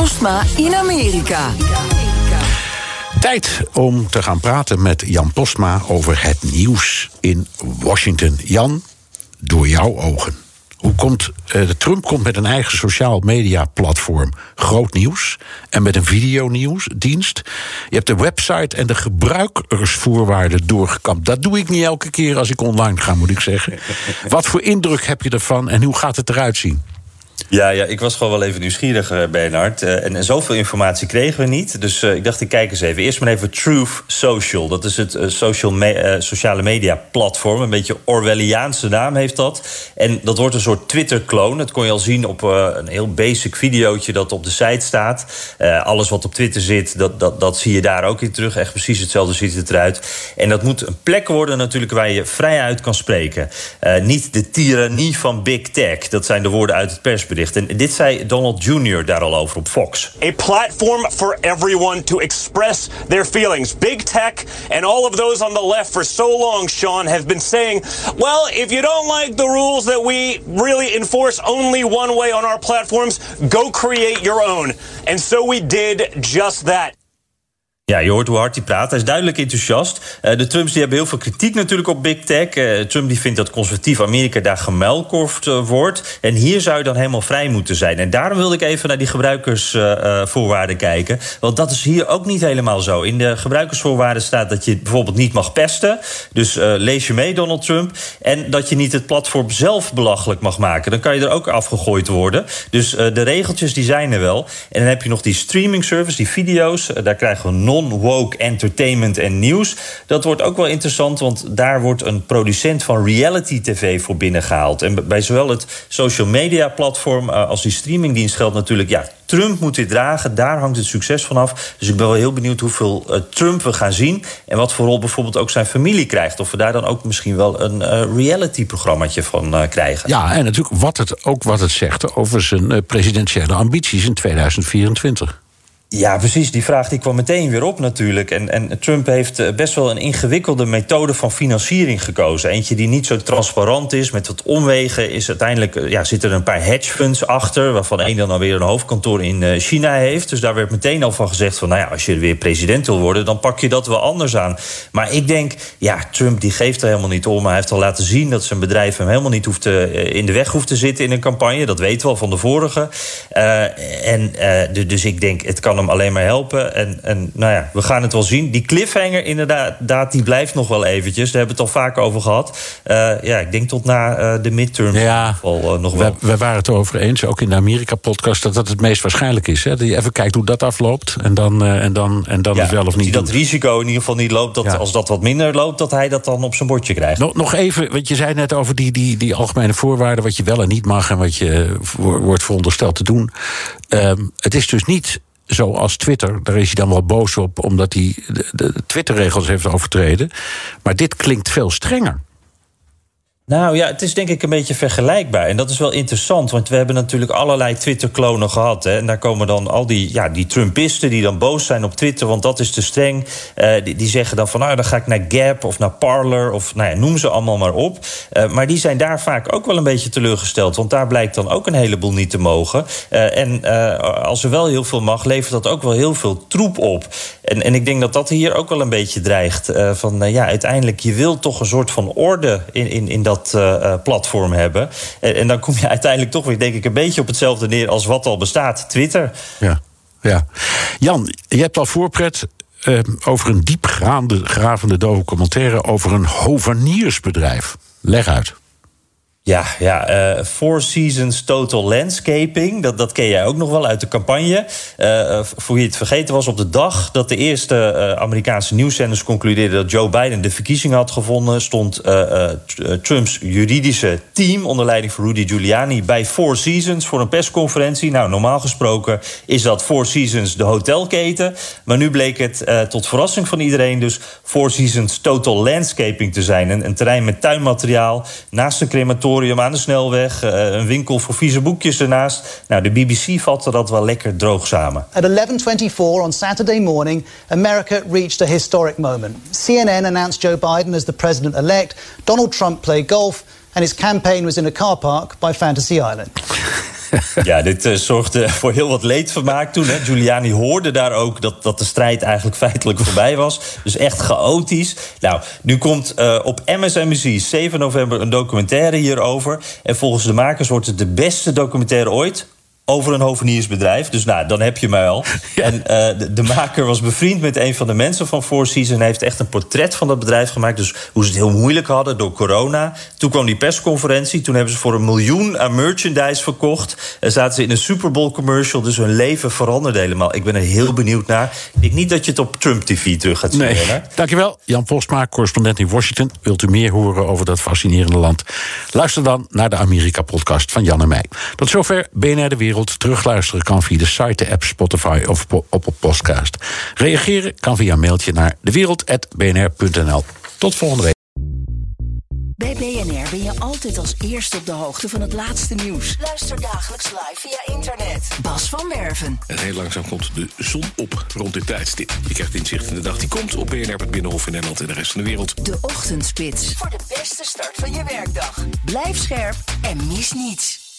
Postma in Amerika. Tijd om te gaan praten met Jan Postma over het nieuws in Washington. Jan, door jouw ogen. Hoe komt, uh, Trump komt met een eigen sociaal media platform. Groot nieuws. En met een videonieuwsdienst. Je hebt de website en de gebruikersvoorwaarden doorgekampt. Dat doe ik niet elke keer als ik online ga, moet ik zeggen. Wat voor indruk heb je ervan en hoe gaat het eruit zien? Ja, ja, ik was gewoon wel even nieuwsgierig, uh, Bernard. Uh, en, en, zoveel informatie kregen we niet. Dus uh, ik dacht, ik kijk eens even. Eerst maar even Truth Social. Dat is het social sociale media platform. Een beetje Orwelliaanse naam heeft dat. En dat wordt een soort Twitter-kloon. Dat kon je al zien op een heel basic videootje dat op de site staat. alles wat op Twitter zit, dat, dat, dat zie je daar ook in terug. Echt precies hetzelfde ziet het eruit. En dat moet een plek worden natuurlijk waar je vrijuit kan spreken. niet de tirannie van Big Tech. Dat zijn de woorden uit het persbericht. En dit zei Donald Jr. daar al over op Fox. A platform for everyone to express their feelings. Big tech and all of those on the left for so long, Sean, have been saying, well, if you don't like the rules that we really enforce only one way on our platforms, go create your own. And so we did just that. Ja, je hoort hoe hard hij praat. Hij is duidelijk enthousiast. Uh, de Trumps die hebben heel veel kritiek natuurlijk op Big Tech. Uh, Trump die vindt dat conservatief Amerika daar gemuilkorfd uh, wordt. En hier zou je dan helemaal vrij moeten zijn. En daarom wilde ik even naar die gebruikersvoorwaarden kijken. Want dat is hier ook niet helemaal zo. In de gebruikersvoorwaarden staat dat je bijvoorbeeld niet mag pesten. Dus lees je mee, Donald Trump. En dat je niet het platform zelf belachelijk mag maken. Dan kan je er ook afgegooid worden. Dus de regeltjes die zijn er wel. En dan heb je nog die streaming service, die video's. daar krijgen we nog non-woke entertainment en nieuws. Dat wordt ook wel interessant, want daar wordt een producent van reality TV voor binnengehaald. En bij zowel het social media platform eh, als die streamingdienst geldt natuurlijk, ja, Trump moet dit dragen, daar hangt het succes van af. Dus ik ben wel heel benieuwd hoeveel uh, Trump we gaan zien. En wat voor rol bijvoorbeeld ook zijn familie krijgt. Of we daar dan ook misschien wel een uh, reality-programmaatje van krijgen. Ja, en natuurlijk wat het, ook wat het zegt over zijn presidentiële ambities in 2024. Ja, precies. Die vraag die kwam meteen weer op natuurlijk. En, en Trump heeft eh, best wel een ingewikkelde methode van financiering gekozen. Eentje die niet zo transparant is, met wat omwegen. Is uiteindelijk eh, ja, zitten er een paar hedge funds achter... waarvan één dan alweer een hoofdkantoor in eh, China heeft. Dus daar werd meteen al van gezegd van... nou ja, als je weer president wil worden, dan pak je dat wel anders aan. Maar ik denk, ja, Trump die geeft er helemaal niet om. Hij heeft al laten zien dat zijn bedrijf hem helemaal niet hoeft in de weg hoeft te zitten in een campagne. Dat weten we al van de vorige. En dus ik denk, het kan hem alleen maar helpen. En, en nou ja, we gaan het wel zien. Die cliffhanger inderdaad, die blijft nog wel eventjes. Daar hebben we het al vaak over gehad. Uh, ja, ik denk tot na uh, de midterm ja, uh, nog wel. We, we, waren het erover eens, ook in de Amerika-podcast... dat dat het meest waarschijnlijk is. Hè? Dat je even kijkt hoe dat afloopt en dan, en dan, en dan ja, het wel of niet dat risico in ieder geval niet loopt... Dat, ja. als dat wat minder loopt, dat hij dat dan op zijn bordje krijgt. Nog, nog even, want je zei net over die, die, die algemene voorwaarden... wat je wel en niet mag en wat je wordt verondersteld te doen. Um, het is dus niet zoals Twitter. Daar is hij dan wel boos op, omdat hij de, Twitter-regels heeft overtreden. Maar dit klinkt veel strenger. Nou ja, het is denk ik een beetje vergelijkbaar. En dat is wel interessant, want we hebben natuurlijk allerlei Twitter-klonen gehad. Hè? En daar komen dan al die, ja, die Trumpisten die dan boos zijn op Twitter, want dat is te streng. Uh, die, die, zeggen dan van, nou, dan ga ik naar Gap of naar Parler of nou ja, noem ze allemaal maar op. Uh, maar die zijn daar vaak ook wel een beetje teleurgesteld, want daar blijkt dan ook een heleboel niet te mogen. Uh, en als er wel heel veel mag, levert dat ook wel heel veel troep op. En, en ik denk dat dat hier ook wel een beetje dreigt. van ja, uiteindelijk, je wilt toch een soort van orde in, in, in dat uh, platform hebben. En, en, dan kom je uiteindelijk toch weer, denk ik, een beetje op hetzelfde neer als wat al bestaat: Twitter. Ja, ja. Jan, je hebt al voorpret. Uh, over een diepgaande, gravende documentaire over een hoveniersbedrijf. Leg uit. Ja, ja uh, Four Seasons Total Landscaping. Dat, dat ken jij ook nog wel uit de campagne. Uh, voor wie het vergeten was, op de dag dat de eerste Amerikaanse nieuwszenders concludeerden dat Joe Biden de verkiezing had gevonden, stond Trumps juridische team onder leiding van Rudy Giuliani bij Four Seasons voor een persconferentie. Nou, normaal gesproken is dat Four Seasons de hotelketen. Maar nu bleek het tot verrassing van iedereen dus Four Seasons Total Landscaping te zijn. Een, een terrein met tuinmateriaal naast een crematorium aan de snelweg. Uh, een winkel voor vieze boekjes ernaast. Nou, de BBC vatte dat wel lekker droog samen. At 11:24 on Saturday morning, America reached a historic moment. CNN announced Joe Biden as the president-elect. Donald Trump played golf. And his campaign was in a car park by Fantasy Island. ja, dit uh, zorgde voor heel wat leedvermaak toen. Hè. Giuliani hoorde daar ook dat, dat de strijd eigenlijk feitelijk voorbij was. Dus echt chaotisch. Nou, nu komt uh, op MSNBC 7 november een documentaire hierover. En volgens de makers wordt het de beste documentaire ooit over een hoveniersbedrijf. Dus nou, dan heb je mij al. En uh, de, de, maker was bevriend met een van de mensen van Four Seasons... en heeft echt een portret van dat bedrijf gemaakt. Dus hoe ze het heel moeilijk hadden door corona. Toen kwam die persconferentie. Toen hebben ze voor een miljoen aan merchandise verkocht. En zaten ze in een Super Bowl commercial. Dus hun leven veranderde helemaal. Ik ben er heel benieuwd naar. Ik denk niet dat je het op Trump TV terug gaat zien. Nee. Dankjewel, Jan Postma, correspondent in Washington. Wilt u meer horen over dat fascinerende land? Luister dan naar de Amerika-podcast van Jan en mij. Tot zover BNR De Wereld. Terugluisteren kan via de site, de app, Spotify of op een podcast. Reageren kan via een mailtje naar dewereld.bnr.nl. Tot volgende week. Bij BNR ben je altijd als eerste op de hoogte van het laatste nieuws. Luister dagelijks live via internet. Bas van Werven. En heel langzaam komt de zon op rond dit tijdstip. Je krijgt inzicht in de dag die komt op BNR, het Binnenhof in Nederland en de rest van de wereld. De Ochtendspits. Voor de beste start van je werkdag. Blijf scherp en mis niets.